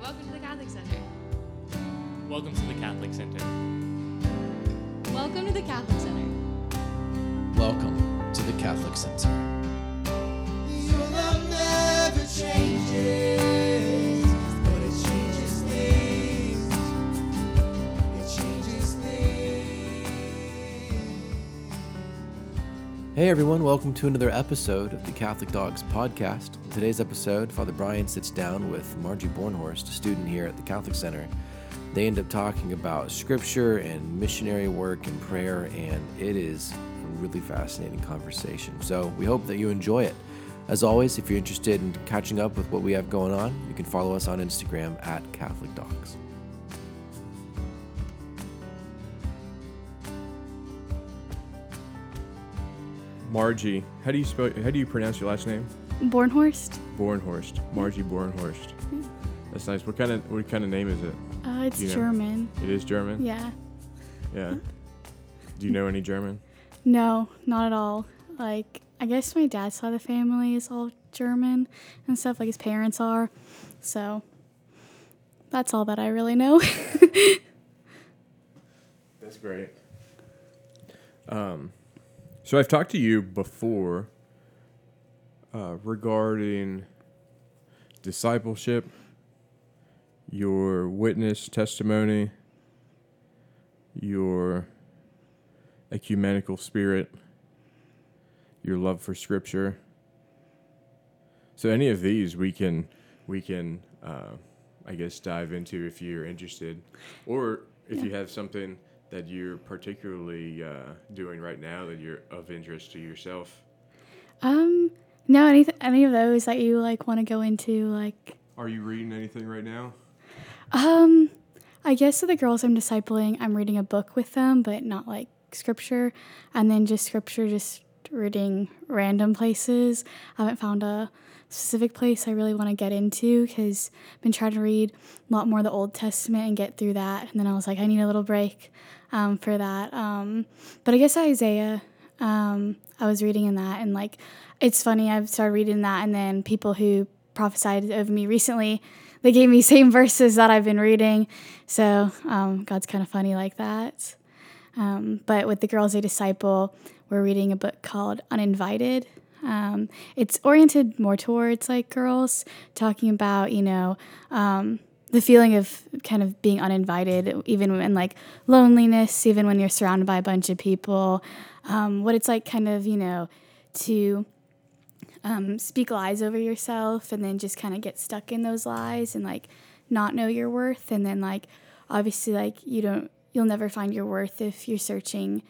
welcome to the Catholic Center. Welcome to the Catholic Center. Welcome to the Catholic Center. Welcome to the Catholic Center. Hey everyone, welcome to another episode of the Catholic Dogs podcast. In today's episode, Father Brian sits down with Margie Bornhorst, a student here at the Catholic Center. They end up talking about scripture and missionary work and prayer, and it is a really fascinating conversation. So we hope that you enjoy it. As always, if you're interested in catching up with what we have going on, you can follow us on Instagram at Catholic Dogs. Margie. How do you spell? How do you pronounce your last name? Bornhorst. Bornhorst. Margie Bornhorst. That's nice. What kind of what kind of name is it? Uh, it's you know? German. It is German. Yeah. Yeah. Do you know any German? No, not at all. Like, I guess my dad's side of the family is all German and stuff, like his parents are. So, that's all that I really know. That's great. Um, so I've talked to you before uh, regarding discipleship, your witness testimony, your ecumenical spirit, your love for Scripture. So any of these we can we can uh, I guess dive into if you're interested, or if you have something that you're particularly uh, doing right now that you're of interest to yourself. um, no, any, any of those that you, like, want to go into, like, Are you reading anything right now? Um, I guess for the girls I'm discipling, I'm reading a book with them, but not like scripture. And then just scripture, just reading random places. I haven't found a specific place I really want to get into because I've been trying to read a lot more of the Old Testament and get through that. And then I was like, I need a little break um, for that. Um, but I guess Isaiah, um, I was reading in that, and like, it's funny. I've started reading that, and then people who prophesied of me recently they gave me same verses that I've been reading. So um, God's kind of funny like that. Um, but with the girls I disciple, we're reading a book called Uninvited. Um, it's oriented more towards like girls, talking about you know the feeling of kind of being uninvited, even when like loneliness, even when you're surrounded by a bunch of people. Um, what it's like, kind of you know, to um, speak lies over yourself and then just kind of get stuck in those lies and like not know your worth. And then like obviously like you don't you'll never find your worth if you're searching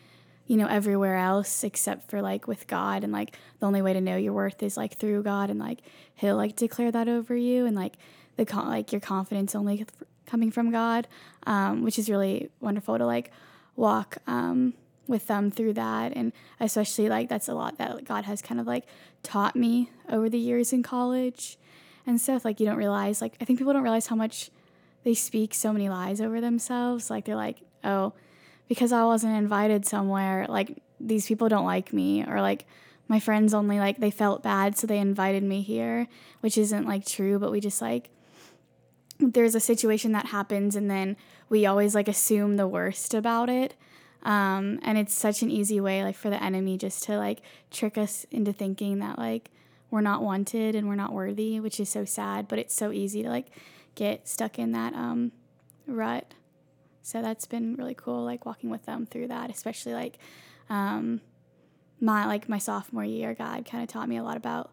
you know everywhere else except for like with god. And like the only way to know your worth is like through god. And like he'll like declare that over you. And like the con- like your confidence only coming from god um, which is really wonderful to like walk um, with them through that. And especially like that's a lot that god has kind of like taught me over the years in college and stuff. Like you don't realize like i think people don't realize how much they speak so many lies over themselves. Like they're like oh because i wasn't invited somewhere like these people don't like me or like my friends only like they felt bad so they invited me here which isn't like true but we just like there's a situation that happens and then we always like assume the worst about it. Um, and it's such an easy way like for the enemy just to like trick us into thinking that like we're not wanted and we're not worthy which is so sad but it's so easy to like get stuck in that um, rut. So that's been really cool like walking with them through that especially like um, my like my sophomore year god kind of taught me a lot about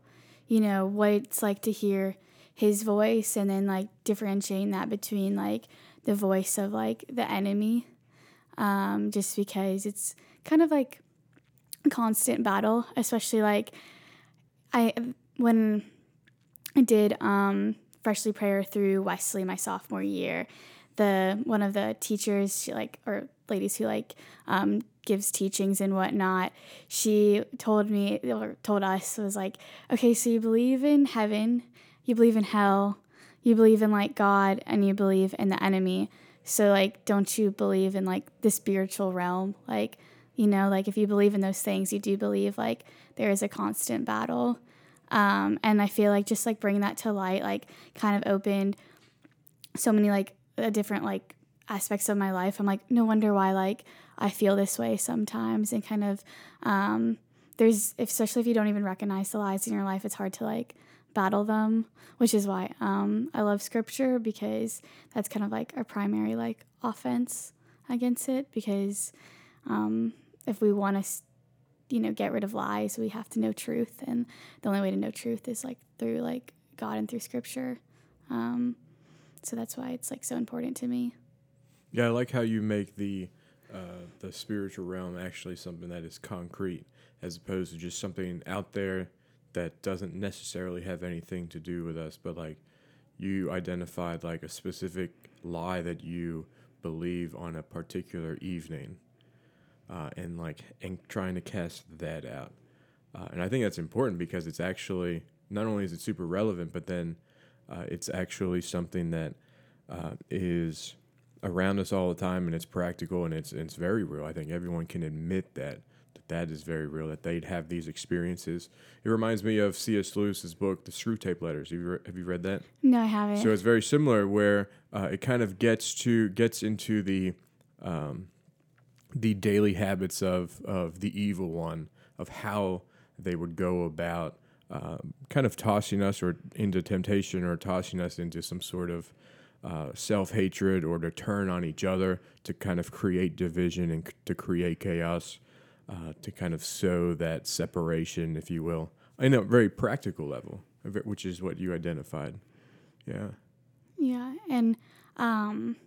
you know what it's like to hear his voice and then like differentiating that between like the voice of like the enemy um, just because it's kind of like a constant battle especially like i when i did um, freshly prayer through wesley my sophomore year the one of the teachers she like or ladies who like um, gives teachings and whatnot she told me or told us was like okay so you believe in heaven you believe in hell you believe in like god and you believe in the enemy. So like don't you believe in like the spiritual realm? Like you know like if you believe in those things you do believe like there is a constant battle. Um, and i feel like just like bringing that to light like kind of opened so many like different like aspects of my life. I'm like, no wonder why like I feel this way sometimes, and kind of um, there's especially if you don't even recognize the lies in your life, it's hard to like battle them, which is why um, I love scripture because that's kind of like our primary like offense against it. Because um, if we want to, you know, get rid of lies, we have to know truth, and the only way to know truth is like through like God and through scripture. Um, so that's why it's like so important to me. Yeah, I like how you make the uh, the spiritual realm actually something that is concrete, as opposed to just something out there that doesn't necessarily have anything to do with us. But like, you identified like a specific lie that you believe on a particular evening, uh, and like and trying to cast that out. Uh, and I think that's important because it's actually not only is it super relevant, but then uh, it's actually something that uh, is around us all the time, and it's practical and it's it's very real. I think everyone can admit that that that is very real. That they'd have these experiences. It reminds me of C.S. Lewis's book, The Screwtape Letters. Have you re- have you read that? No, I haven't. So it's very similar, where uh, it kind of gets to gets into the um, the daily habits of of the evil one, of how they would go about um, kind of tossing us or into temptation or tossing us into some sort of uh, self hatred or to turn on each other to kind of create division and c- to create chaos, uh, to kind of sow that separation, if you will, in a very practical level, which is what you identified. Yeah. Yeah, and um,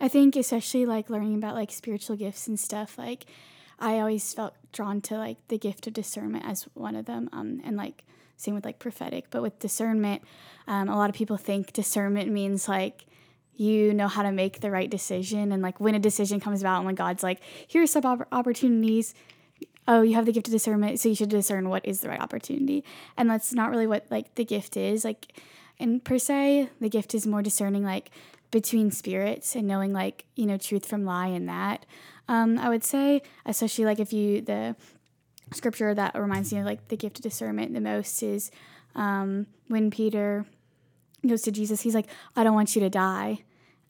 I think especially like learning about like spiritual gifts and stuff. Like, I always felt drawn to like the gift of discernment as one of them. Um, and like same with like prophetic, but with discernment, um, a lot of people think discernment means like you know how to make the right decision and like when a decision comes about and when God's like, here's some opp- opportunities. Oh, you have the gift of discernment, so you should discern what is the right opportunity. And that's not really what like the gift is. Like and per se, the gift is more discerning like between spirits and knowing like, you know, truth from lie and that. Um, I would say, especially like if you the scripture that reminds me of like the gift of discernment the most is um, when Peter goes to Jesus, he's like, I don't want you to die.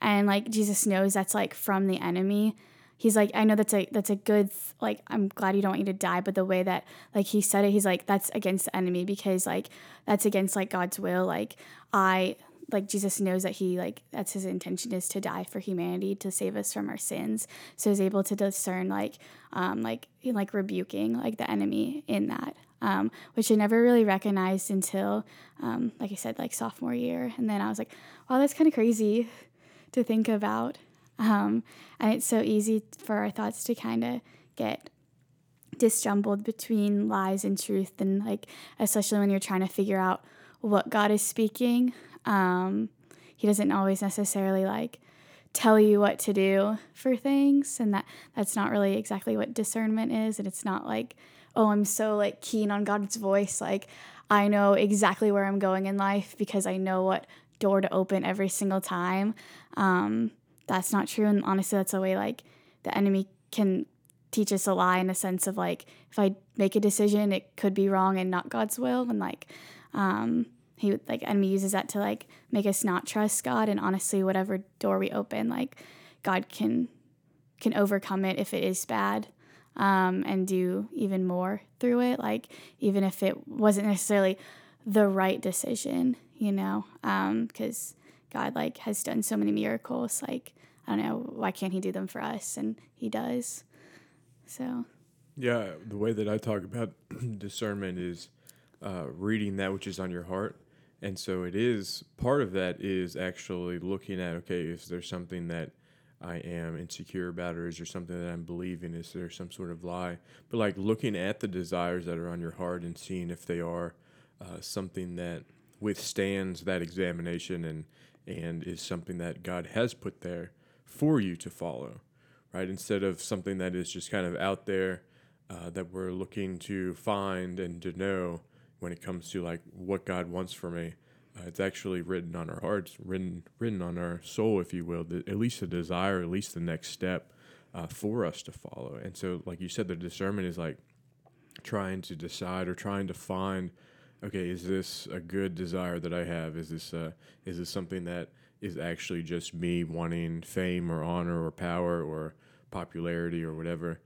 And like Jesus knows that's like from the enemy. He's like, I know that's a that's a good like I'm glad you don't want you to die, but the way that like he said it, he's like, that's against the enemy because like that's against like God's will. Like I like Jesus knows that he like that's his intention is to die for humanity to save us from our sins. So he's able to discern like um like like rebuking like the enemy in that. Um, which I never really recognized until, um, like I said, like sophomore year. And then I was like, wow, that's kind of crazy to think about. Um, and it's so easy for our thoughts to kind of get disjumbled between lies and truth. And like, especially when you're trying to figure out what God is speaking, um, He doesn't always necessarily like tell you what to do for things. And that that's not really exactly what discernment is. And it's not like, oh, I'm so like keen on God's voice. Like, I know exactly where I'm going in life because I know what door to open every single time. Um, that's not true. And honestly, that's a way like the enemy can teach us a lie in a sense of like, if I make a decision, it could be wrong and not God's will. And like, um, he like enemy uses that to like make us not trust God. And honestly, whatever door we open, like God can can overcome it if it is bad um, and do even more through it. Like even if it wasn't necessarily the right decision, you know, because God like has done so many miracles. Like I don't know why can't He do them for us, and He does. So Yeah, the way that I talk about discernment is uh, reading that which is on your heart. And so it is part of that is actually looking at okay, is there something that I am insecure about, or is there something that I'm believing? Is there some sort of lie? But like looking at the desires that are on your heart and seeing if they are uh, something that withstands that examination and and is something that God has put there for you to follow, right? Instead of something that is just kind of out there uh, that we're looking to find and to know when it comes to like what God wants for me. Uh, it's actually written on our hearts, written written on our soul, if you will. The, at least a desire, at least the next step uh, for us to follow. And so, like you said, the discernment is like trying to decide or trying to find. Okay, is this a good desire that I have? Is this uh, is this something that is actually just me wanting fame or honor or power or popularity or whatever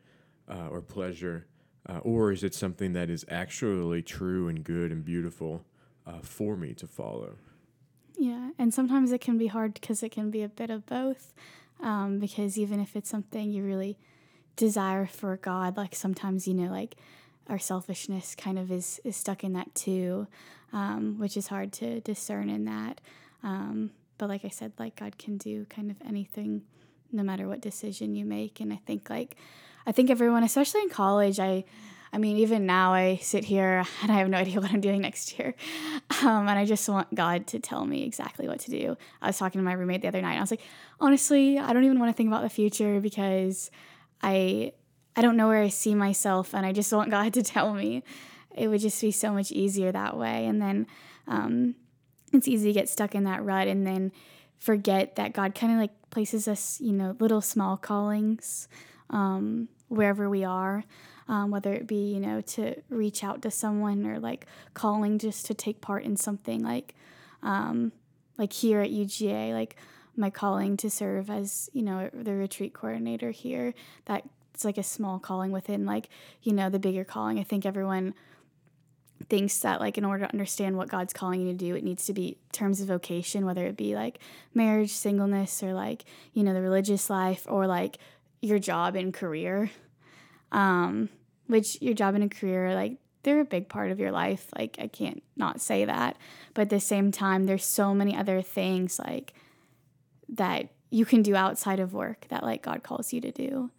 uh, or pleasure? Uh, or is it something that is actually true and good and beautiful uh, for me to follow? Yeah, and sometimes it can be hard because it can be a bit of both. Um, because even if it's something you really desire for God, like sometimes you know, like our selfishness kind of is is stuck in that too, um, which is hard to discern in that. Um, but like I said, like God can do kind of anything, no matter what decision you make. And I think like I think everyone, especially in college, I I mean, even now I sit here and I have no idea what I'm doing next year. Um, and I just want God to tell me exactly what to do. I was talking to my roommate the other night and I was like, honestly, I don't even want to think about the future because I I don't know where I see myself and I just want God to tell me. It would just be so much easier that way. And then um, it's easy to get stuck in that rut and then forget that God kind of like places us, you know, little small callings um, wherever we are um, whether it be you know to reach out to someone or like calling just to take part in something like um, like here at UGA like my calling to serve as you know the retreat coordinator here that it's like a small calling within like you know the bigger calling. I think everyone thinks that like in order to understand what god's calling you to do it needs to be terms of vocation whether it be like marriage singleness or like you know the religious life or like your job and career um, which your job and a career, like they're a big part of your life. Like I can't not say that. But at the same time, there's so many other things like that you can do outside of work that like God calls you to do.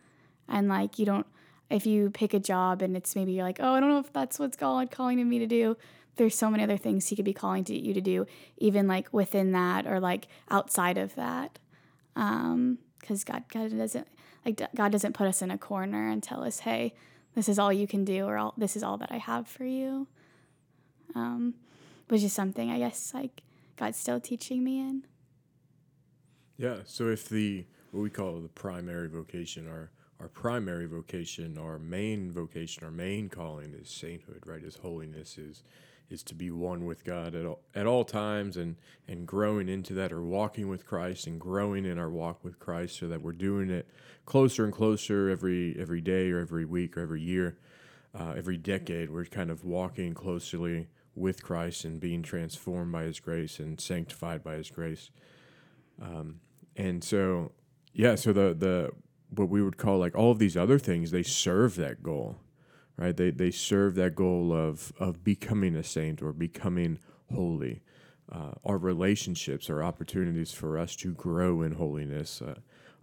And like you don't if you pick a job and it's maybe you're like, oh, I don't know if that's what's God calling me to do. There's so many other things He could be calling to you to do, even like within that or like outside of that. Um, because God, God doesn't like God doesn't put us in a corner and tell us, hey, this is all you can do or all this is all that I have for you. Um, which is something I guess like God's still teaching me in. Yeah. So if the what we call the primary vocation, our our primary vocation, our main vocation, our main calling is sainthood, right? Is holiness, is is to be one with God at all, at all times and and growing into that or walking with Christ and growing in our walk with Christ so that we're doing it closer and closer every every day or every week or every year, uh, every decade. We're kind of walking closely with Christ and being transformed by His grace and sanctified by His grace. Um, and so, yeah, so the the what we would call like all of these other things, they serve that goal right? They, they serve that goal of, of becoming a saint or becoming holy. Uh, our relationships are opportunities for us to grow in holiness. Uh,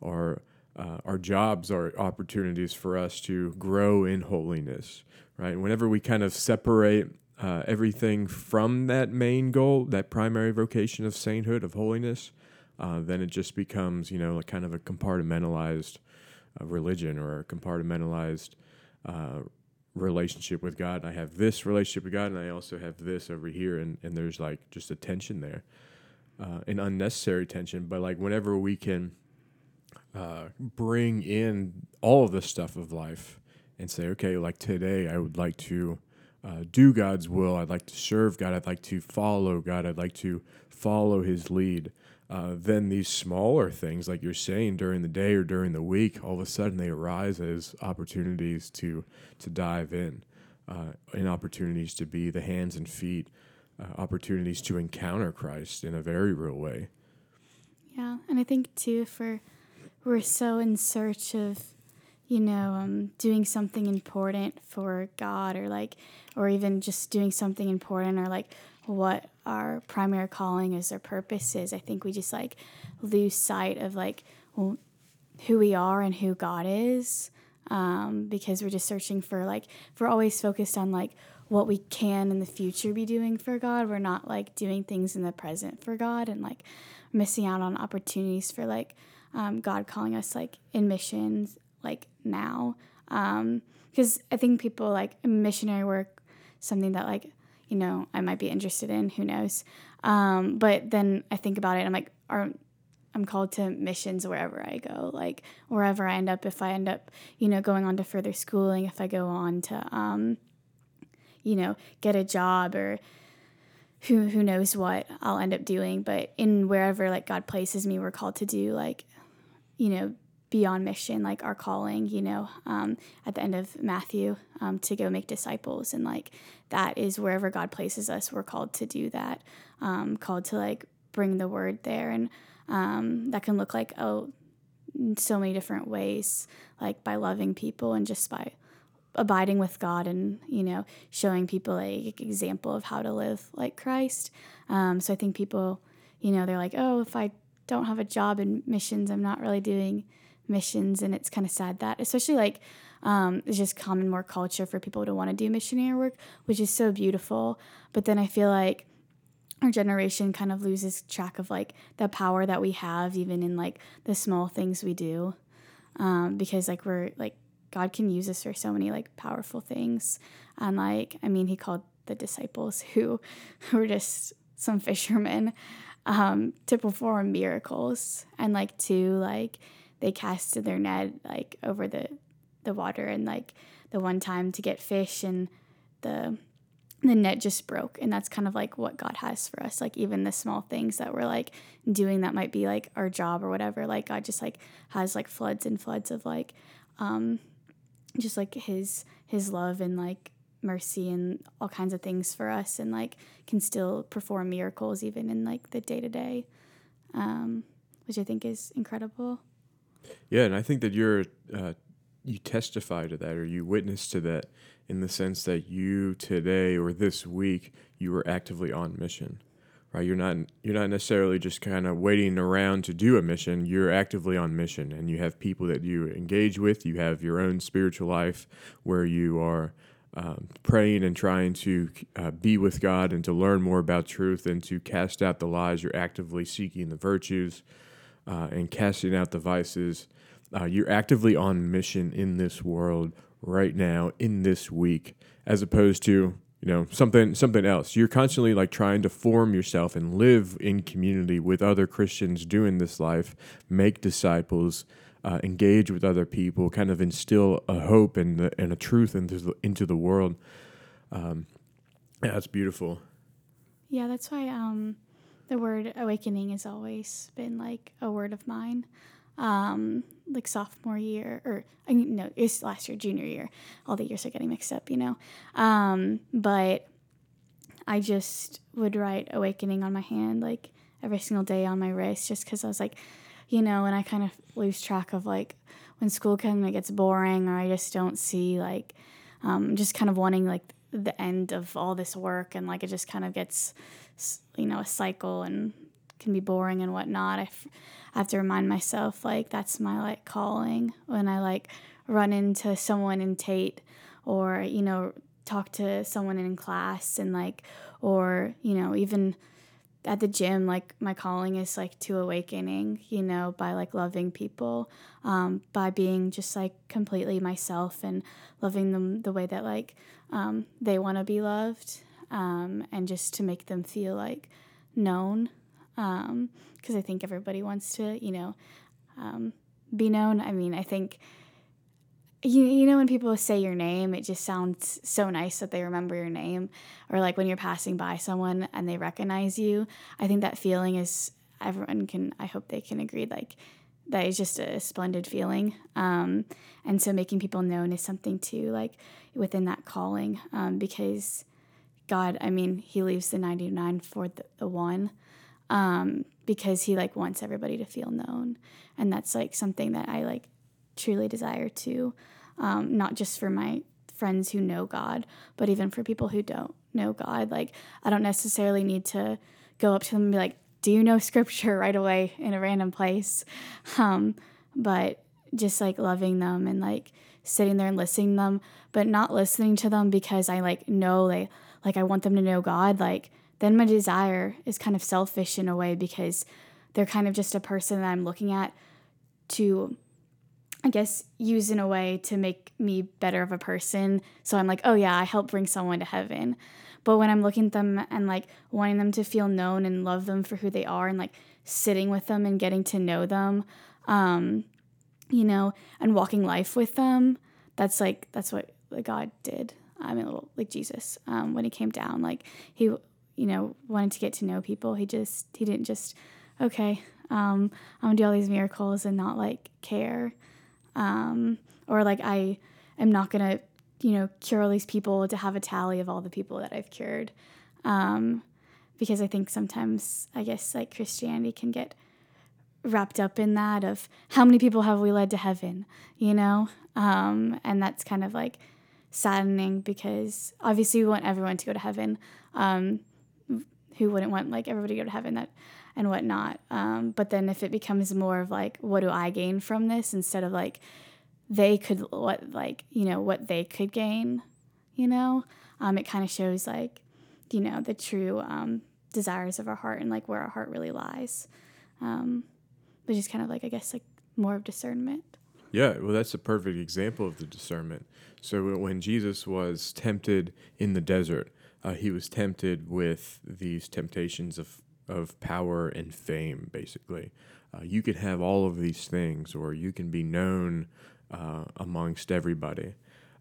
our, uh, our jobs are opportunities for us to grow in holiness, right? Whenever we kind of separate uh, everything from that main goal, that primary vocation of sainthood, of holiness, uh, then it just becomes, you know, like kind of a compartmentalized religion or a compartmentalized relationship with God. I have this relationship with God, and I also have this over here, and, and there's like just a tension there, uh, an unnecessary tension. But like whenever we can uh, bring in all of the stuff of life and say, okay, like today, I would like to. Uh, do God's will. I'd like to serve God. I'd like to follow God. I'd like to follow His lead uh, then these smaller things, like you're saying, during the day or during the week, all of a sudden they arise as opportunities to to dive in, uh, and opportunities to be the hands and feet, uh, opportunities to encounter Christ in a very real way. Yeah, and I think too, for we're so in search of, you know, um, doing something important for God, or like, or even just doing something important, or like what our primary calling is, our purpose is. I think we just like lose sight of like who we are and who God is um, because we're just searching for like, we're always focused on like what we can in the future be doing for God. We're not like doing things in the present for God and like missing out on opportunities for like um, God calling us like in missions like now. Because um, I think people like missionary work, something that like you know, I might be interested in. Who knows? Um, but then I think about it. I'm like, are I'm called to missions wherever I go, like wherever I end up. If I end up, you know, going on to further schooling, if I go on to, um, you know, get a job or who who knows what I'll end up doing, but in wherever like God places me, we're called to do like, you know, beyond mission, like our calling, you know, um, at the end of Matthew, um, to go make disciples. And like that is wherever God places us, we're called to do that, um, called to like bring the word there. And um, that can look like, oh, so many different ways, like by loving people and just by abiding with God and you know showing people a example of how to live like Christ. Um, so I think people, you know, they're like, oh, if I don't have a job in missions, I'm not really doing missions, and it's kind of sad that, especially like. Um, it's just common more culture for people to want to do missionary work, which is so beautiful. But then I feel like our generation kind of loses track of like the power that we have even in like the small things we do um, because like we're like god can use us for so many like powerful things and like i mean he called the disciples who, were just some fishermen um, to perform miracles and like to like they casted their net like over the the water and like the one time to get fish and the the net just broke. And that's kind of like what god has for us like even the small things that we're like doing that might be like our job or whatever. Like god just like has like floods and floods of like um just like his his love and like mercy and all kinds of things for us and like can still perform miracles even in like the day to day um which i think is incredible Yeah, and I think that you're uh, you testify to that or you witness to that in the sense that you today or this week you were actively on mission. Right? You're not you're not necessarily just kind of waiting around to do a mission. You're actively on mission and you have people that you engage with, you have your own spiritual life where you are um, praying and trying to uh, be with God and to learn more about truth and to cast out the lies. You're actively seeking the virtues uh, and casting out the vices. Uh, you're actively on mission in this world right now, in this week, as opposed to you know something something else. You're constantly like trying to form yourself and live in community with other Christians doing this life, make disciples, uh, engage with other people, kind of instill a hope and the, and a truth into the, into the world. Um, yeah, that's beautiful. Yeah, that's why um, the word awakening has always been like a word of mine. Um, like sophomore year, or no, it's last year, junior year. All the years are getting mixed up, you know. Um, but I just would write awakening on my hand like every single day on my wrist, just because I was like, you know, and I kind of lose track of like when school kind of gets boring, or I just don't see like, um, just kind of wanting like the end of all this work, and like it just kind of gets you know a cycle and can be boring and whatnot I, f- I have to remind myself like that's my like calling when i like run into someone in tate or you know talk to someone in class and like or you know even at the gym like my calling is like to awakening you know by like loving people um, by being just like completely myself and loving them the way that like um, they want to be loved um, and just to make them feel like known because I think everybody wants to, you know, um, be known. I mean, I think you you know when people say your name, it just sounds so nice that they remember your name, or like when you're passing by someone and they recognize you. I think that feeling is everyone can. I hope they can agree. Like that is just a splendid feeling. Um, and so making people known is something too, like within that calling, um, because God, I mean, He leaves the ninety nine for the, the one um, because he like wants everybody to feel known. And that's like something that i like truly desire to um, not just for my friends who know god but even for people who don't know god. Like i don't necessarily need to go up to them and be like do you know scripture? right away in a random place. Um, but just like loving them and like sitting there and listening to them but not listening to them because i like know they like i want them to know god like then my desire is kind of selfish in a way because they're kind of just a person that I'm looking at to, I guess, use in a way to make me better of a person. So I'm like, oh yeah, I help bring someone to heaven. But when I'm looking at them and like wanting them to feel known and love them for who they are and like sitting with them and getting to know them, um, you know, and walking life with them, that's like, that's what God did. I mean, like Jesus, um, when he came down, like he you know, wanted to get to know people. He just he didn't just okay, um, I'm gonna do all these miracles and not like care, um, or like I am not gonna you know cure all these people to have a tally of all the people that I've cured, um, because I think sometimes I guess like Christianity can get wrapped up in that of how many people have we led to heaven, you know, um, and that's kind of like saddening because obviously we want everyone to go to heaven. Um, who wouldn't want like everybody to go to heaven that and whatnot? Um, but then if it becomes more of like, what do I gain from this instead of like they could what like you know what they could gain, you know, um, it kind of shows like you know the true um, desires of our heart and like where our heart really lies, um, which is kind of like I guess like more of discernment. Yeah, well, that's a perfect example of the discernment. So when Jesus was tempted in the desert, uh, he was tempted with these temptations of, of power and fame, basically. Uh, you could have all of these things, or you can be known uh, amongst everybody.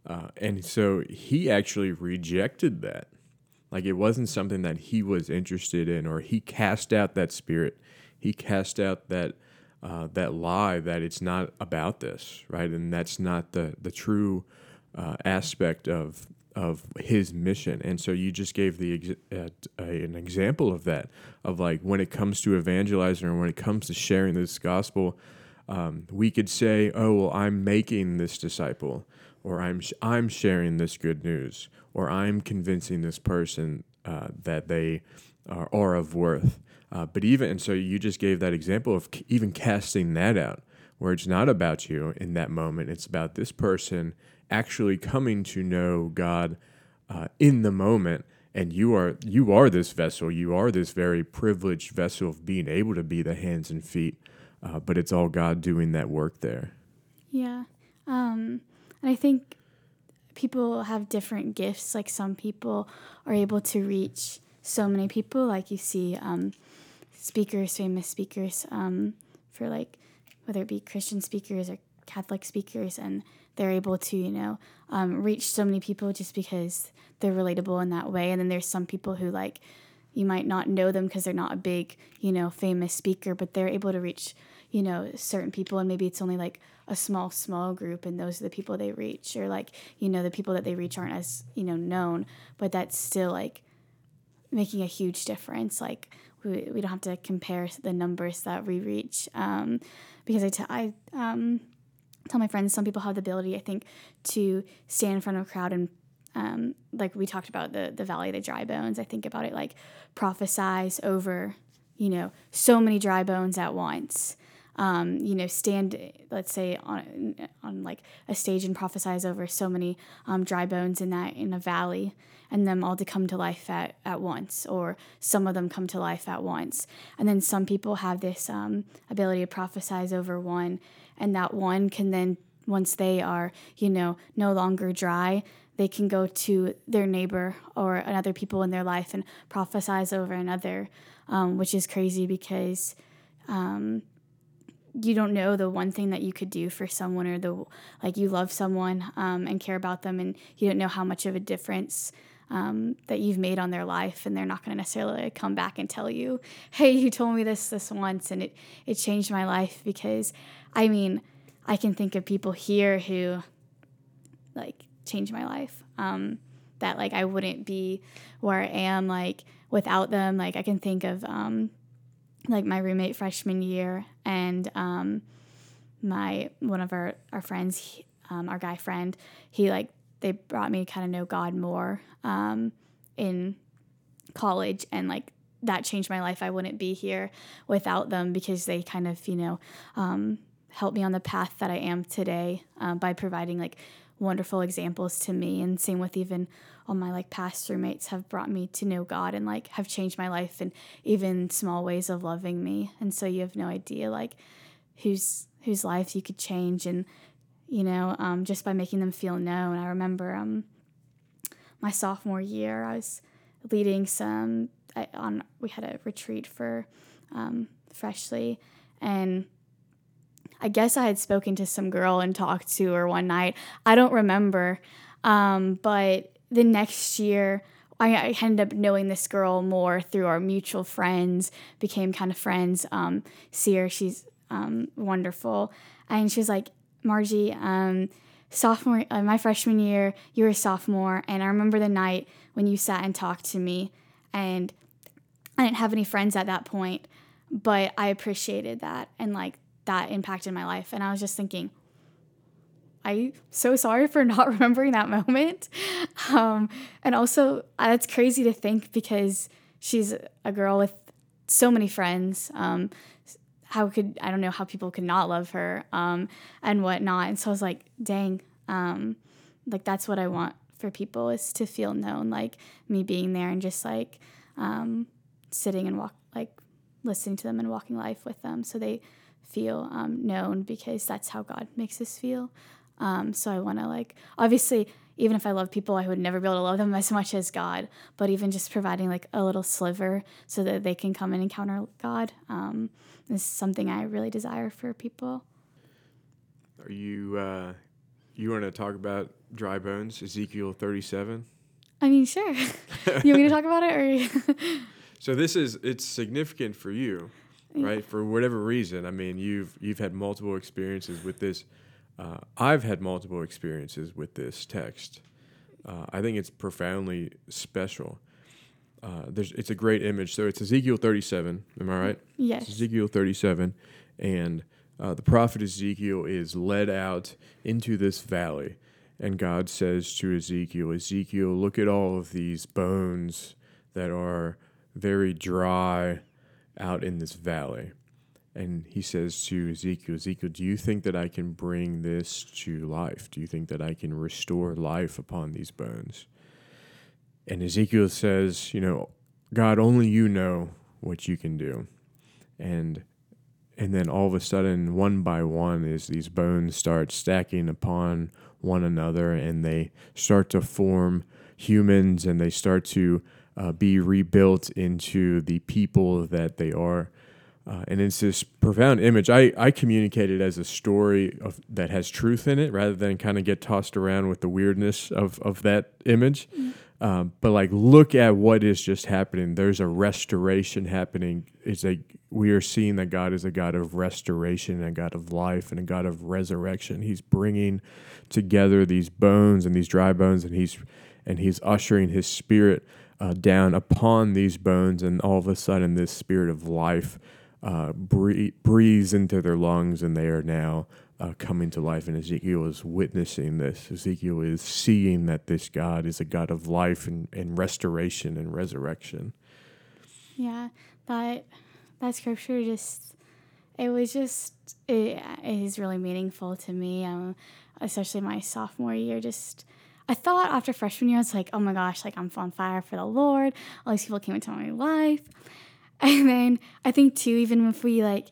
Uh, and so he actually rejected that. Like it wasn't something that he was interested in, or he cast out that spirit. He cast out that uh, that lie that it's not about this, right? And that's not the the true uh, aspect of of his mission. And so you just gave the uh, an example of that, of like when it comes to evangelizing and when it comes to sharing this gospel, um, we could say, "Oh, well, I'm making this disciple." Or I'm sh- I'm sharing this good news, or I'm convincing this person uh, that they are, are of worth. Uh, but even and so you just gave that example of even casting that out, where it's not about you in that moment. It's about this person actually coming to know God uh, in the moment, and you are you are this vessel. You are this very privileged vessel of being able to be the hands and feet. Uh, but it's all God doing that work there. Yeah. Um, and I think people have different gifts. Like some people are able to reach so many people. Like you see um, speakers, famous speakers, um, for like whether it be Christian speakers or Catholic speakers, and they're able to, you know, um, reach so many people just because they're relatable in that way. And then there's some people who like you might not know them because they're not a big, you know, famous speaker, but they're able to reach, you know, certain people, and maybe it's only like a small, small group, and those are the people they reach, or like, you know, the people that they reach aren't as, you know, known, but that's still like making a huge difference. Like, we, we don't have to compare the numbers that we reach, um, because I, t- I um, tell my friends some people have the ability, I think, to stand in front of a crowd and um, like we talked about the the valley of the dry bones. I think about it like prophesize over, you know, so many dry bones at once. Um, you know, stand, let's say on on like a stage and prophesize over so many um, dry bones in that in a valley, and them all to come to life at at once, or some of them come to life at once, and then some people have this um, ability to prophesize over one, and that one can then once they are you know no longer dry they can go to their neighbor or another people in their life and prophesize over another, um, which is crazy because um, you don't know the one thing that you could do for someone or the like you love someone um, and care about them and you don't know how much of a difference um, that you've made on their life and they're not going to necessarily come back and tell you hey you told me this this once and it it changed my life because i mean i can think of people here who like changed my life. Um, that like I wouldn't be where I am like without them. Like I can think of um, like my roommate freshman year and um, my one of our our friends, he, um, our guy friend. He like they brought me to kind of know God more um, in college and like that changed my life. I wouldn't be here without them because they kind of you know um, helped me on the path that I am today um, by providing like wonderful examples to me and same with even all my like past roommates have brought me to know god and like have changed my life and even small ways of loving me and so you have no idea like whose whose life you could change and you know um, just by making them feel known i remember um, my sophomore year i was leading some I, on we had a retreat for um, freshly and I guess I had spoken to some girl and talked to her one night. I don't remember. Um, but the next year, I, ended up knowing this girl more through our mutual friends, became kind of friends. Um, her, she's um, wonderful. And she was like, Margie, um, sophomore, uh, my freshman year, you were a sophomore. And I remember the night when you sat and talked to me. And I didn't have any friends at that point, but I appreciated that. And like that impacted my life. And I was just thinking, I'm so sorry for not remembering that moment. Um, and also, that's crazy to think because she's a girl with so many friends. Um, how could I don't know how people could not love her um, and whatnot. And so I was like, dang, um, like that's what I want for people is to feel known, like me being there and just like um, sitting and walk, like listening to them and walking life with them, so they feel um, known because that's how God makes us feel. Um, so I want to like obviously even if I love people, I would never be able to love them as much as God. But even just providing like a little sliver so that they can come and encounter God um, is something I really desire for people. Are you uh, you want to talk about dry bones, Ezekiel thirty-seven? I mean, sure. you want me to talk about it, or So this is it's significant for you, Yeah. right? For whatever reason. I mean, you've you've had multiple experiences with this. Uh, I've had multiple experiences with this text. Uh, I think it's profoundly special. Uh, there's it's a great image. So it's Ezekiel 37. Am I right? It's yes, Ezekiel 37, and uh, the prophet Ezekiel is led out into this valley, and God says to Ezekiel, Ezekiel, look at all of these bones that are very dry out in this valley. And he says to Ezekiel, Ezekiel, do you think that I can bring this to life? Do you think that I can restore life upon these bones? And Ezekiel says, you know, God, only you know what you can do. And and then all of a sudden, one by one, is these bones start stacking upon one another, and they start to form humans, and they start to uh, be rebuilt into the people that they are. Uh, and it's this profound image. I, I communicate it as a story of, that has truth in it rather than kind of get tossed around with the weirdness of, of that image. Um, but like, look at what is just happening. There's a restoration happening. It's a we are seeing that God is a God of restoration, and a God of life, and a God of resurrection. He's bringing together these bones and these dry bones, and he's and he's ushering His Spirit uh, down upon these bones, and all of a sudden, this Spirit of life uh, breathe, breathes into their lungs, and they are now uh, coming to life. And Ezekiel is witnessing this. Ezekiel is seeing that this God is a God of life and, and restoration and resurrection. yeah, that that scripture just it was just it, it is really meaningful to me. Um, especially my sophomore year, just. I thought after freshman year, I was like, oh my gosh, like I'm on fire for the Lord. All these people came into my life. And then I think too, even if we like,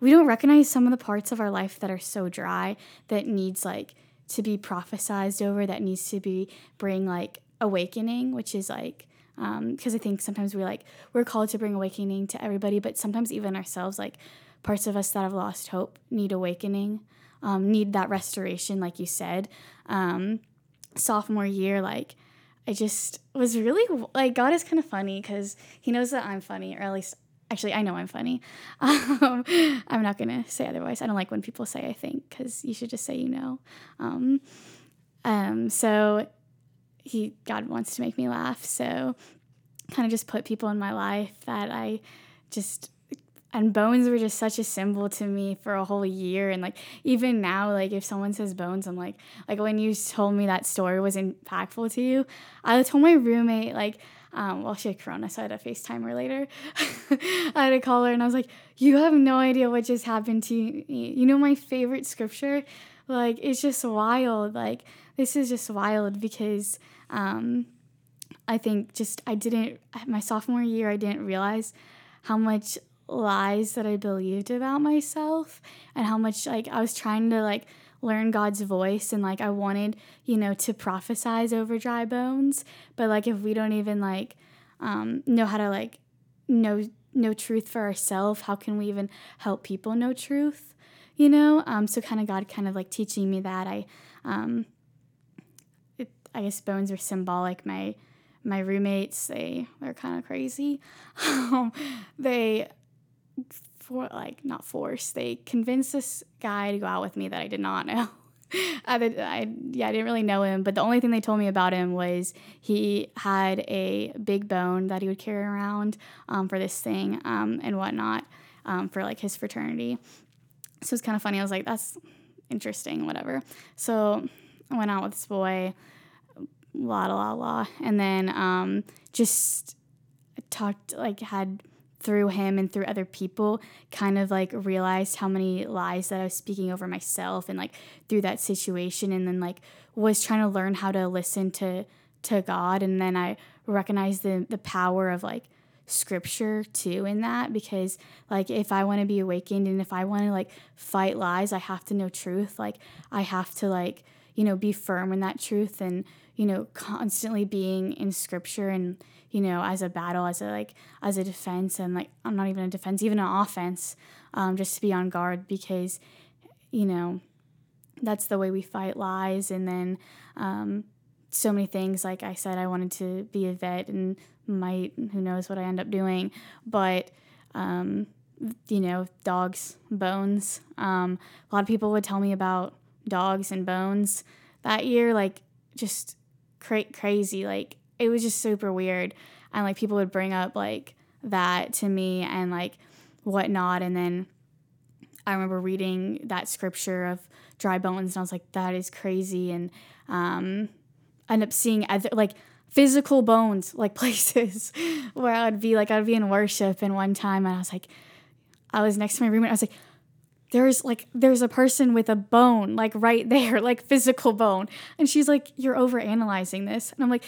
we don't recognize some of the parts of our life that are so dry that needs like to be prophesized over, that needs to be bring like awakening, which is like, because I think sometimes we're like, we're called to bring awakening to everybody, but sometimes even ourselves, like parts of us that have lost hope need awakening, um, need that restoration, like you said. Um, sophomore year, like I just was really like God is kind of funny because He knows that I'm funny, or at least actually I know I'm funny. Um, I'm not gonna say otherwise. I don't like when people say I think because you should just say you know. Um, um, so He God wants to make me laugh, so kind of just put people in my life that I just and bones were just such a symbol to me for a whole year. And like even now like if someone says bones i'm like like when you told me that story was impactful to you i told my roommate like um, well she had corona so i had to facetime her later. I had to call her and i was like you have no idea what just happened to me. You know my favorite scripture? Like it's just wild. Like this is just wild because um i think just i didn't my sophomore year i didn't realize how much lies that I believed about myself and how much like I was trying to like learn God's voice and like I wanted, you know, to prophesize over dry bones. But like if we don't even like um, know how to like know know truth for ourselves, how can we even help people know truth? You know? Um, so kind of God kind of like teaching me that I um it, I guess bones are symbolic. My my roommates they they're kind of crazy. Um, they for like not force they convinced this guy to go out with me that I did not know. I, I yeah I didn't really know him, but the only thing they told me about him was he had a big bone that he would carry around um, for this thing um, and whatnot um, for like his fraternity. So it's kind of funny. I was like, that's interesting, whatever. So I went out with this boy, la la la la, and then um, just talked like had through him and through other people kind of like realized how many lies that I was speaking over myself and like through that situation and then like was trying to learn how to listen to to God. And then I recognized the the power of like scripture too in that because like if I want to be awakened and if I want to like fight lies I have to know truth. Like I have to like you know be firm in that truth and you know constantly being in scripture and you know, as a battle, as a like as a defense, and like I'm not even a defense, even an offense, um, just to be on guard because, you know, that's the way we fight lies, and then um, so many things. Like I said, I wanted to be a vet, and might who knows what I end up doing, but. Um, you know, dogs, bones. Um, a lot of people would tell me about dogs and bones that year, like just cra- crazy. Like it was just super weird. And like people would bring up like that to me and like whatnot. And then I remember reading that scripture of dry bones and I was like, that is crazy. And um, I ended up seeing other like physical bones, like places where I'd be like, I'd be in worship. And one time and I was like, I was next to my roommate. I was like, there's like there's a person with a bone like right there like physical bone and she's like you're over analyzing this and i'm like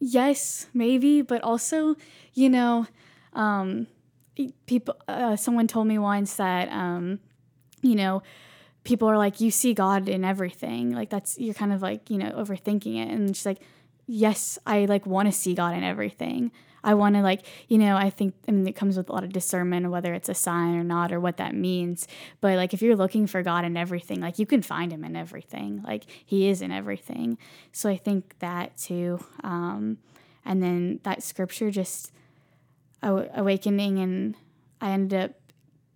yes, maybe, but also, you know, um, people. Uh, someone told me once that, um, you know, people are like, you see God in everything. Like that's you're kind of like you know overthinking it, and she's like, yes, I like want to see God in everything. I want to like, you know, I think I mean it comes with a lot of discernment whether it's a sign or not or what that means. But like if you're looking for God in everything, like you can find him in everything. Like he is in everything. So I think that too. Um, and then that scripture just aw- awakening and I ended up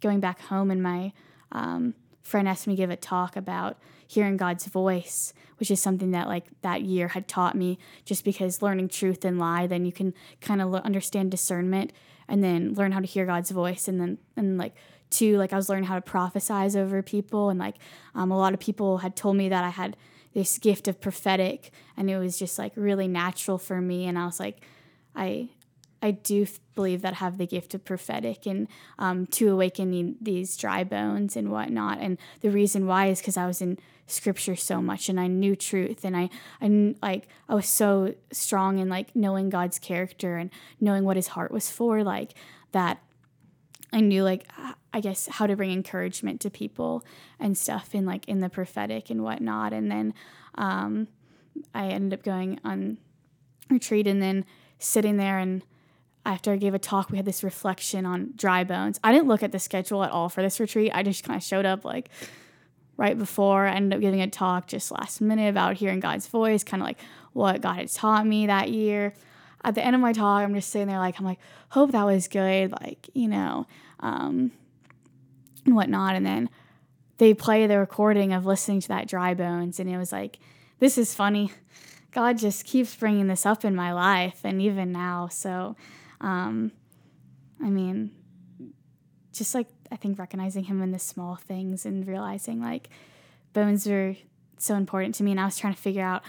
going back home and my um, friend asked me to give a talk about hearing God's voice, which is something that like that year had taught me just because learning truth and lie, then you can kind of understand discernment and then learn how to hear God's voice. And then, and like, two, like I was learning how to prophesize over people. And like, um, a lot of people had told me that I had this gift of prophetic and it was just like really natural for me. And I was like, I, I do believe that have the gift of prophetic and um, to awakening these dry bones and whatnot. And the reason why is because I was in scripture so much and I knew truth and I, I like I was so strong in like knowing God's character and knowing what His heart was for, like that. I knew like I guess how to bring encouragement to people and stuff in like in the prophetic and whatnot. And then um, I ended up going on retreat and then sitting there and after I gave a talk, we had this reflection on dry bones. I didn't look at the schedule at all for this retreat. I just kind of showed up like right before. I ended up giving a talk just last minute about hearing God's voice, kind of like what God had taught me that year. At the end of my talk, I'm just sitting there like, I'm like, hope that was good, like, you know, um, and whatnot. And then they play the recording of listening to that dry bones, and it was like, this is funny. God just keeps bringing this up in my life, and even now. So, um, I mean, just like I think recognizing him in the small things and realizing like bones are so important to me. And I was trying to figure out,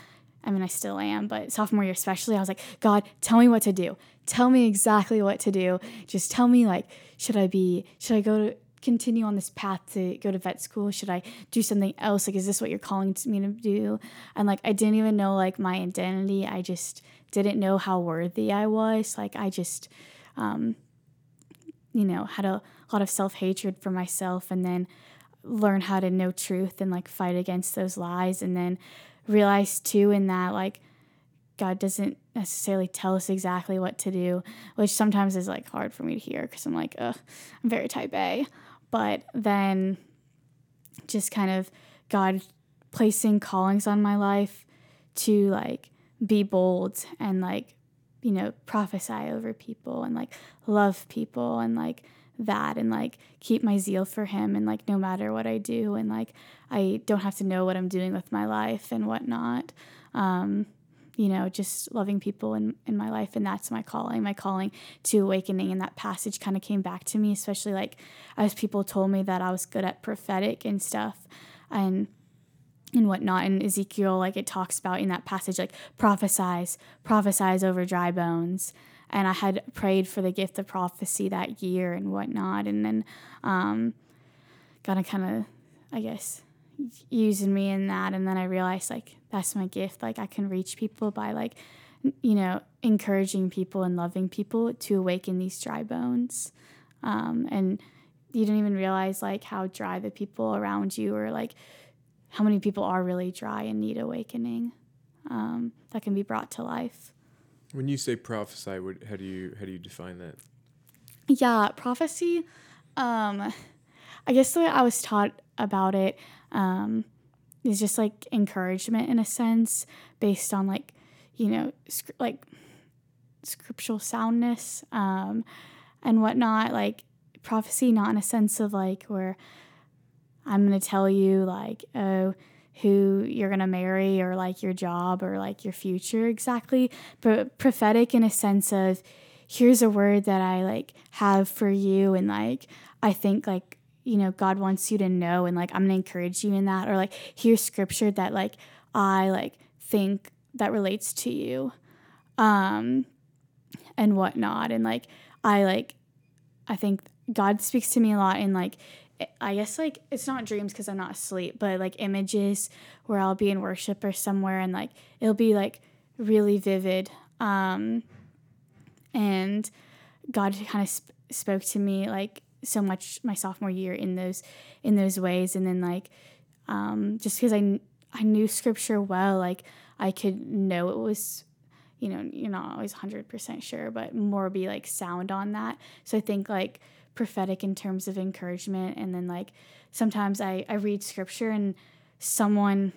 I mean, I still am, but sophomore year especially, I was like, God, tell me what to do. Tell me exactly what to do. Just tell me, like, should I be, should I go to, continue on this path to go to vet school? Should I do something else? Like, is this what you're calling me to do? And like, I didn't even know like my identity. I just didn't know how worthy I was. Like, I just, um, you know, had a lot of self hatred for myself and then learn how to know truth and like fight against those lies and then realize too in that like God doesn't necessarily tell us exactly what to do, which sometimes is like hard for me to hear because I'm like, ugh, I'm very type A. But then just kind of God placing callings on my life to like be bold and like you know, prophesy over people and like love people and like that and like keep my zeal for him and like no matter what I do and like I don't have to know what I'm doing with my life and whatnot. Um, you know, just loving people in, in my life. And that's my calling, my calling to awakening. And that passage kind of came back to me, especially like as people told me that I was good at prophetic and stuff and and whatnot. And Ezekiel, like it talks about in that passage, like prophesies, prophesies over dry bones. And I had prayed for the gift of prophecy that year and whatnot. And then um, God kind of, I guess, using me in that and then i realized like that's my gift like i can reach people by like you know encouraging people and loving people to awaken these dry bones um, and you don't even realize like how dry the people around you or like how many people are really dry and need awakening um, that can be brought to life When you say prophesy, what, how do you how do you define that? Yeah, prophecy. Um, I guess the way I was taught about it um, is just like encouragement in a sense, based on like you know sc- like scriptural soundness um, and whatnot. Like prophecy, not in a sense of like where I'm gonna tell you like oh who you're gonna marry or like your job or like your future exactly, but prophetic in a sense of here's a word that I like have for you and like I think like you know God wants you to know and like I'm gonna encourage you in that or like here's scripture that like I like think that relates to you um and whatnot and like I like I think God speaks to me a lot in like I guess like it's not dreams because I'm not asleep, but like images where I'll be in worship or somewhere and like it'll be like really vivid. Um, and God kind of sp- spoke to me like so much my sophomore year in those in those ways, and then like um, just because I I knew scripture well, like I could know it was you know, you're not always 100% sure, but more be like sound on that. So I think like prophetic in terms of encouragement. And then like sometimes I, I read scripture and someone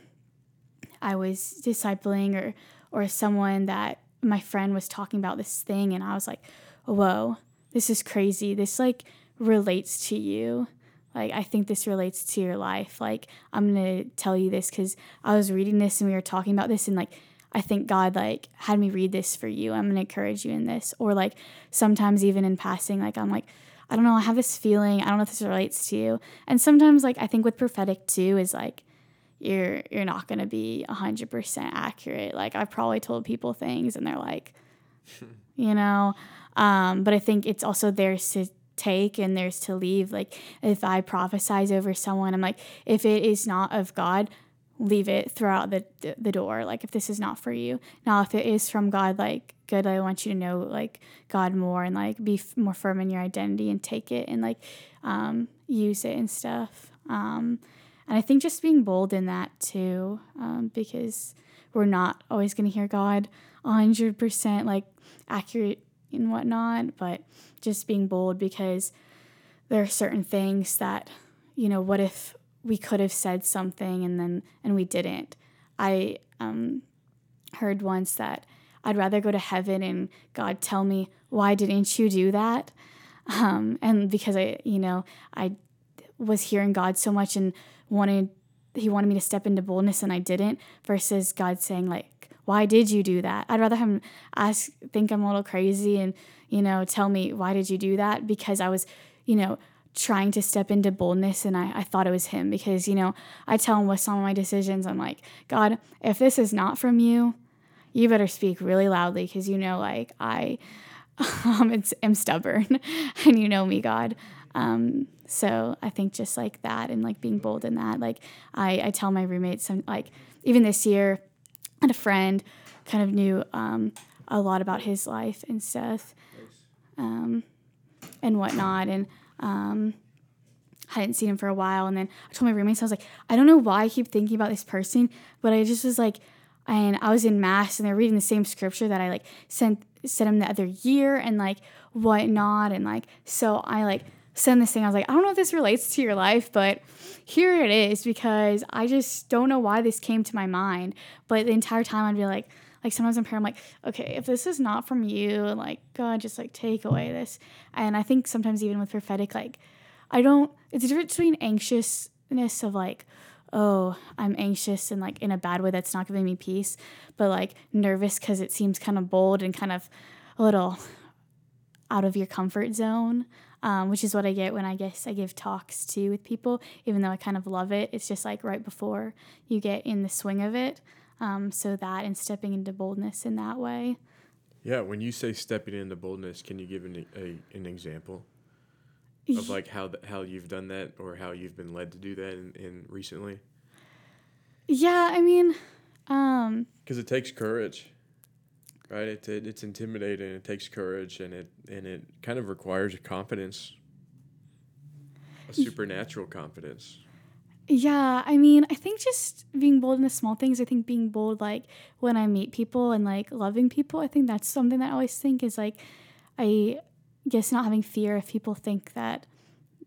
I was discipling or, or someone that my friend was talking about this thing. And I was like, whoa, this is crazy. This like relates to you. Like, I think this relates to your life. Like, I'm going to tell you this because I was reading this and we were talking about this and like, I think God like had me read this for you. I'm gonna encourage you in this. Or like sometimes even in passing, like I'm like, I don't know, I have this feeling, I don't know if this relates to you. And sometimes like I think with prophetic too is like you're you're not gonna be hundred percent accurate. Like I've probably told people things and they're like, you know. Um, but I think it's also theirs to take and theirs to leave. Like if I prophesize over someone, I'm like, if it is not of God, leave it throw out the, the, door like if this is not for you now if it is from god like good i want you to know like god more and like be f- more firm in your identity and take it and like um, use it and stuff um, and i think just being bold in that too um, because we're not always going to hear god 100% like accurate and whatnot but just being bold because there are certain things that you know what if we could have said something and then and we didn't. I um, heard once that I'd rather go to heaven and God tell me why didn't you do that, um, and because I you know I was hearing God so much and wanted He wanted me to step into boldness and I didn't, versus God saying like why did you do that? I'd rather him ask think I'm a little crazy and you know tell me why did you do that because I was you know trying to step into boldness and I, I thought it was him because you know i tell him with some of my decisions i'm like god if this is not from you you better speak really loudly because you know like i um, it's, am stubborn and you know me god um, so i think just like that and like being bold in that like i, I tell my roommates some like even this year Had a friend kind of knew um, a lot about his life and stuff um, and whatnot and um, I hadn't seen him for a while. And then I told my roommates, I was like, I don't know why I keep thinking about this person, but I just was like, and I was in mass and they're reading the same scripture that I like sent sent him the other year and like whatnot. And like, so I like send this thing. I was like, I don't know if this relates to your life, but here it is because I just don't know why this came to my mind. But the entire time I'd be like, like sometimes in prayer, I'm like, okay, if this is not from you, like God, just like take away this. And I think sometimes even with prophetic, like I don't. It's a difference between anxiousness of like, oh, I'm anxious and like in a bad way that's not giving me peace, but like nervous because it seems kind of bold and kind of a little out of your comfort zone. Um, which is what I get when I guess I give talks too with people, even though I kind of love it. It's just like right before you get in the swing of it. Um, so that and stepping into boldness in that way. Yeah, when you say stepping into boldness, can you give an, a, an example of like how th- how you've done that or how you've been led to do that in, in recently? Yeah, I mean, um, Because it takes courage, right? It, it it's intimidating. It takes courage, and it and it kind of requires a confidence, a supernatural confidence. Yeah, I mean, I think just being bold in the small things. I think being bold, like when I meet people and like loving people, I think that's something that I always think is like, I guess not having fear if people think that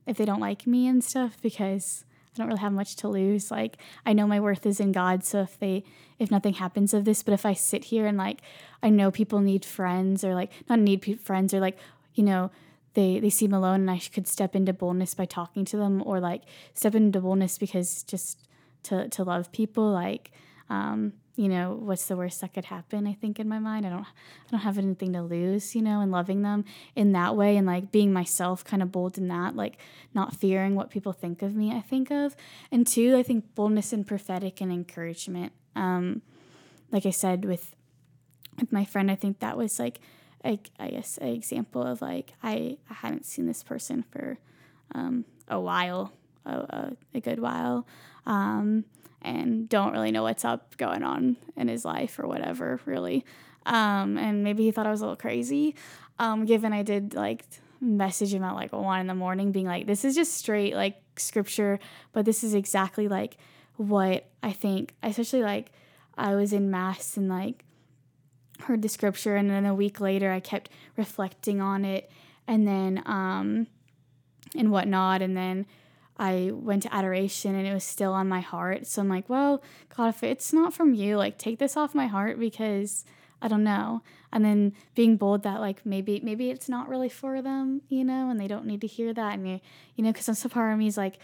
if they don't like me and stuff because I don't really have much to lose. Like I know my worth is in God, so if they if nothing happens of this, but if I sit here and like I know people need friends or like not need pe- friends or like you know they they seem alone and I could step into boldness by talking to them or like step into boldness because just to to love people like um you know what's the worst that could happen i think in my mind. I don't i don't have anything to lose you know and loving them in that way and like being myself kind of bold in that like not fearing what people think of me i think of. And two i think boldness and prophetic and encouragement. Um like i said with with my friend i think that was like a, i guess an example of like i i hadn't seen this person for um a while a, a, a good while. Um and don't really know what's up going on in his life or whatever, really. Um, and maybe he thought I was a little crazy, um, given I did like message him at like one in the morning, being like, "This is just straight like scripture, but this is exactly like what I think." Especially like I was in mass and like heard the scripture, and then a week later I kept reflecting on it, and then um, and whatnot, and then I went to adoration and it was still on my heart. So I'm like, well, God, if it's not from you, like take this off my heart because I don't know. And then being bold that like maybe maybe it's not really for them, you know, and they don't need to hear that. And you, you know, because some part of me is like,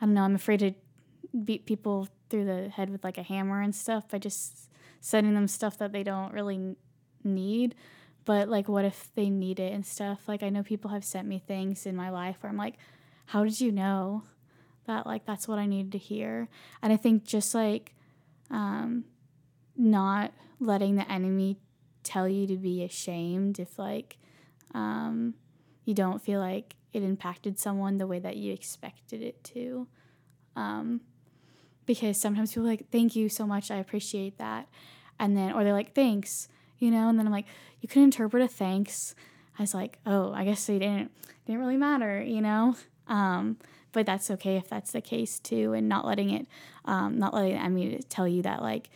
I don't know, I'm afraid to beat people through the head with like a hammer and stuff by just sending them stuff that they don't really need. But like, what if they need it and stuff? Like, I know people have sent me things in my life where I'm like, how did you know that like that's what I needed to hear? And I think just like um, not letting the enemy tell you to be ashamed if like um, you don't feel like it impacted someone the way that you expected it to. Um, because sometimes people like, thank you so much, I appreciate that. And then, or they're like, thanks, you know, and then I'm like, you can interpret a thanks as like, oh, I guess they didn't, didn't really matter, you know? Um, but that's okay if that's the case too, and not letting it, um, not letting the enemy tell you that like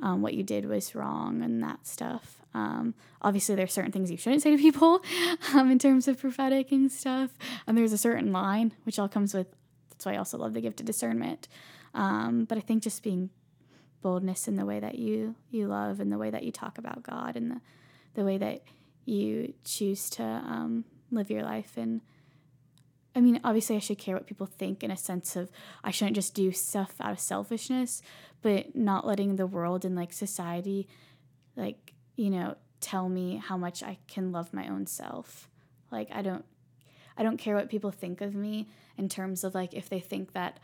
um, what you did was wrong and that stuff. Um, obviously, there's certain things you shouldn't say to people um, in terms of prophetic and stuff, and there's a certain line which all comes with. That's why I also love the gift of discernment. Um, but I think just being boldness in the way that you you love and the way that you talk about God and the the way that you choose to um, live your life and I mean, obviously, I should care what people think in a sense of I shouldn't just do stuff out of selfishness, but not letting the world and like society, like, you know, tell me how much I can love my own self. Like, I don't, I don't care what people think of me in terms of like if they think that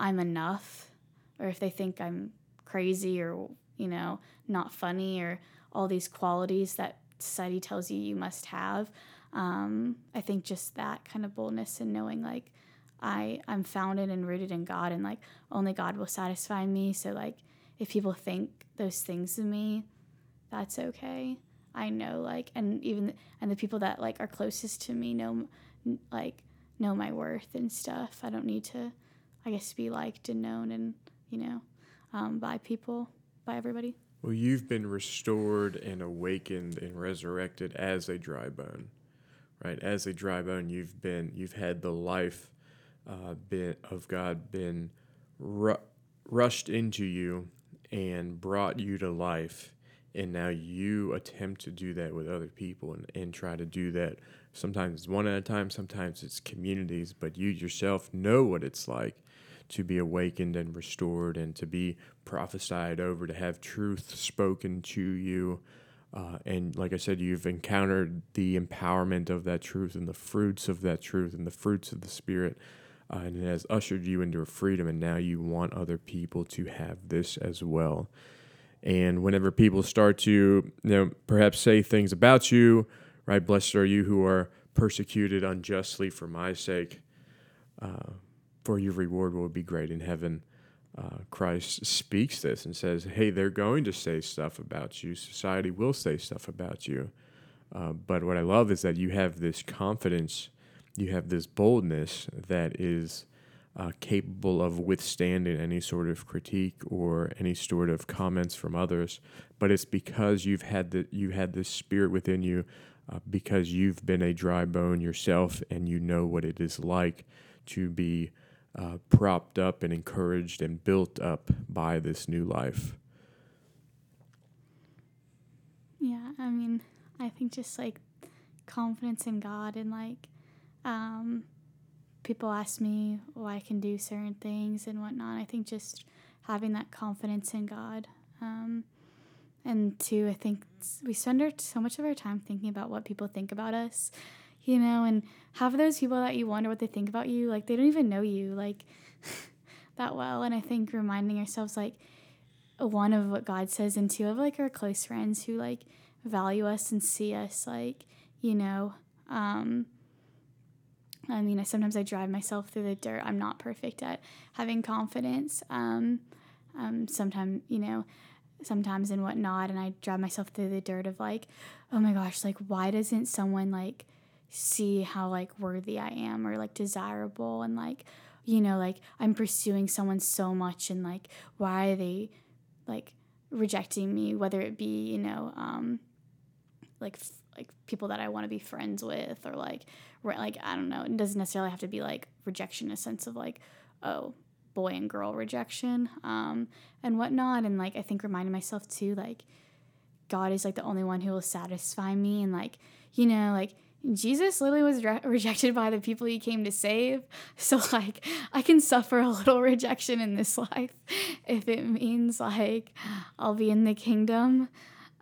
I'm enough or if they think I'm crazy or, you know, not funny or all these qualities that society tells you you must have um, I think just that kind of boldness and knowing like I I'm founded and rooted in God and like only God will satisfy me. So like if people think those things of me, that's okay. I know like and even and the people that like are closest to me know like know my worth and stuff. I don't need to I guess be liked and known and you know um, by people by everybody. Well, you've been restored and awakened and resurrected as a dry bone right? As a dry bone, you've been, you've had the life uh, been, of God been ru- rushed into you and brought you to life, and now you attempt to do that with other people and, and try to do that sometimes it's one at a time sometimes it's communities but you yourself know what it's like to be awakened and restored and to be prophesied over to have truth spoken to you uh, and like i said you've encountered the empowerment of that truth and the fruits of that truth and the fruits of the spirit uh, and it has ushered you into a freedom and now you want other people to have this as well and whenever people start to, you know, perhaps say things about you, right? Blessed are you who are persecuted unjustly for my sake, uh, for your reward will be great in heaven. Uh, Christ speaks this and says, hey, they're going to say stuff about you. Society will say stuff about you. Uh, but what I love is that you have this confidence, you have this boldness that is uh, capable of withstanding any sort of critique or any sort of comments from others. But it's because you've had the you had this spirit within you, uh, because you've been a dry bone yourself, and you know what it is like to be uh, propped up and encouraged and built up by this new life. Yeah, I mean, I think just like confidence in God and like um, people ask me why I can do certain things and whatnot. I think just having that confidence in God. Um, and two, I think we spend so much of our time thinking about what people think about us, you know, and have those people that you wonder what they think about you, like they don't even know you like that well. And I think reminding ourselves, like, one of what God says, and two of like our close friends who like value us and see us, like, you know, um, I mean, I, sometimes I drive myself through the dirt. I'm not perfect at having confidence. Um, um, sometimes, you know, sometimes and whatnot, and I drive myself through the dirt of like, oh my gosh, like why doesn't someone like see how like worthy I am or like desirable and like, you know, like I'm pursuing someone so much and like why are they like rejecting me, whether it be, you know, um, like like people that I want to be friends with or like like I don't know. It doesn't necessarily have to be like rejection in a sense of like oh boy and girl rejection um, and whatnot. And like I think reminding myself too like God is like the only one who will satisfy me and like you know like Jesus literally was re- rejected by the people he came to save. So, like, I can suffer a little rejection in this life if it means, like, I'll be in the kingdom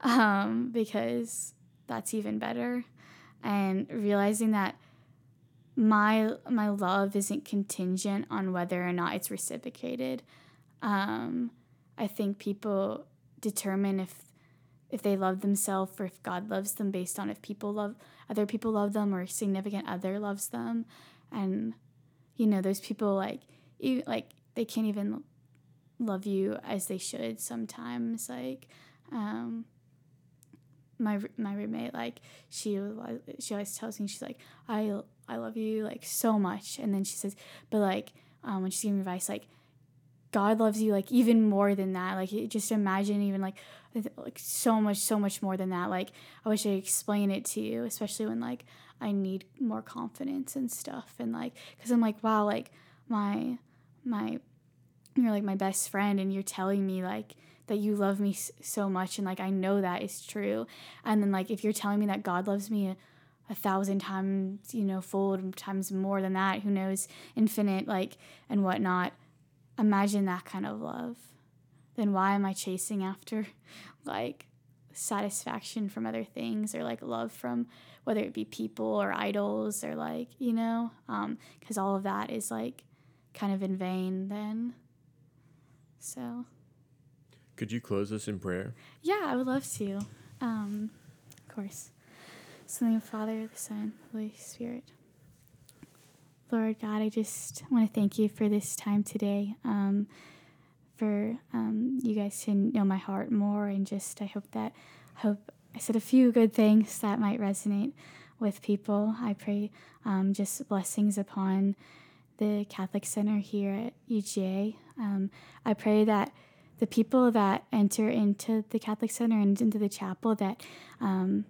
um, because that's even better. And realizing that my my love isn't contingent on whether or not it's reciprocated. Um, I think people determine if if they love themselves or if God loves them based on if people love other people love them or significant other loves them, and you know those people like you like they can't even love you as they should sometimes like um, my my roommate like she she always tells me she's like I I love you like so much. And then she says but like um, when she's giving advice like God loves you like even more than that. Like just imagine even like like so much so much more than that like I wish I explain it to you especially when like I need more confidence and stuff and like because I'm like wow like my my you're like my best friend and you're telling me like that you love me so much and like I know that is true. And then like if you're telling me that God loves me a, a thousand times, you know, fold times more than that, who knows, infinite, like and whatnot. Imagine that kind of love. Then why am I chasing after like satisfaction from other things or like love from whether it be people or idols or like, you know, because um, all of that is like kind of in vain then. So. Could you close us in prayer? Yeah, I would love to. Um, of course. So, the Father, the Son, Holy Spirit. Lord God, I just want to thank you for this time today. Um, for um, you guys to know my heart more, and just I hope that I hope I said a few good things that might resonate with people. I pray um, just blessings upon the Catholic Center here at UGA. Um, I pray that the people that enter into the Catholic Center and into the chapel that um,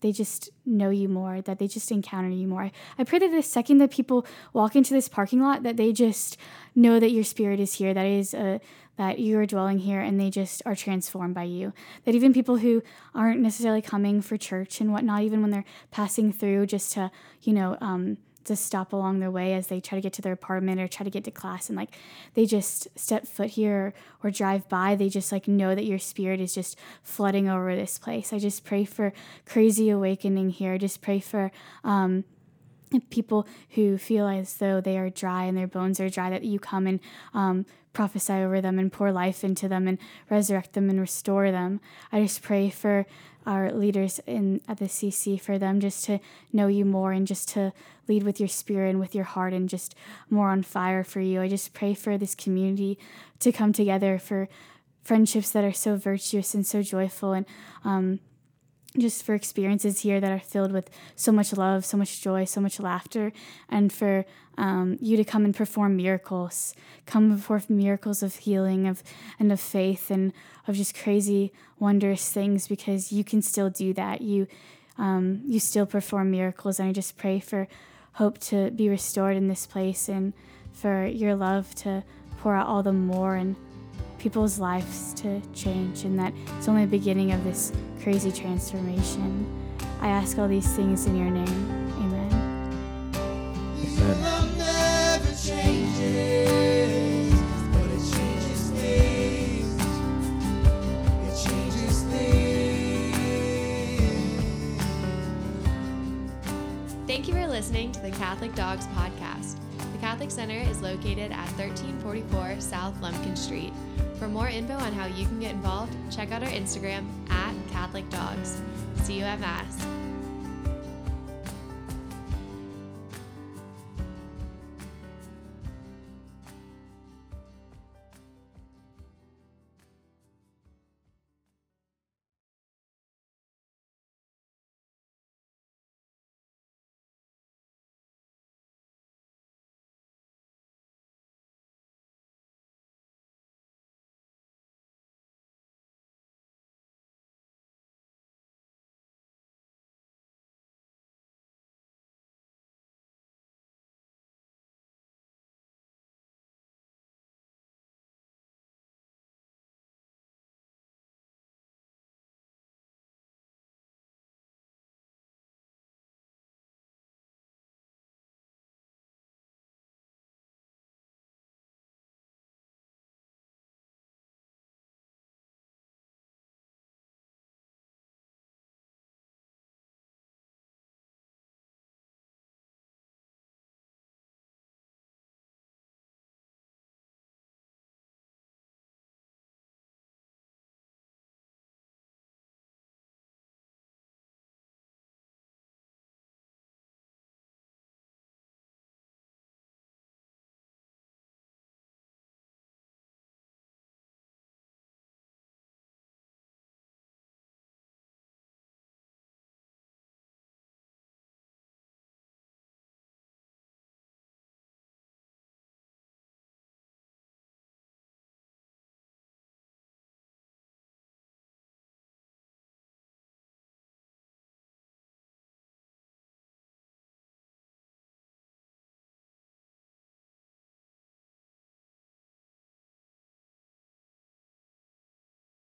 they just know you more, that they just encounter you more. I pray that the second that people walk into this parking lot, that they just know that your spirit is here, that is a that you are dwelling here and they just are transformed by you. That even people who aren't necessarily coming for church and whatnot, even when they're passing through just to, you know, um, to stop along their way as they try to get to their apartment or try to get to class and like they just step foot here or, drive by they just like know that your spirit is just flooding over this place. I just pray for crazy awakening here. I just pray for um, people who feel as though they are dry and their bones are dry that you come and um, prophesy over them and pour life into them and resurrect them and restore them i just pray for our leaders in at the CC for them just to know you more and just to lead with your spirit and with your heart and just more on fire for you. I just pray for this community to come together for friendships that are so virtuous and so joyful and um, just for experiences here that are filled with so much love, so much joy, so much laughter, and for um, you to come and perform miracles, come forth miracles of healing, of and of faith, and of just crazy, wondrous things. Because you can still do that. You um, you still perform miracles, and I just pray for hope to be restored in this place, and for your love to pour out all the more, and people's lives to change, and that it's only the beginning of this crazy transformation. I ask all these things in your name. Amen. Your love never changes, but it changes things. It changes things. Thank you for listening to the Catholic Dogs Podcast. Catholic Center is located at 1344 South Lumpkin Street. For more info on how you can get involved, check out our Instagram at Catholic Dogs. See you at Mass.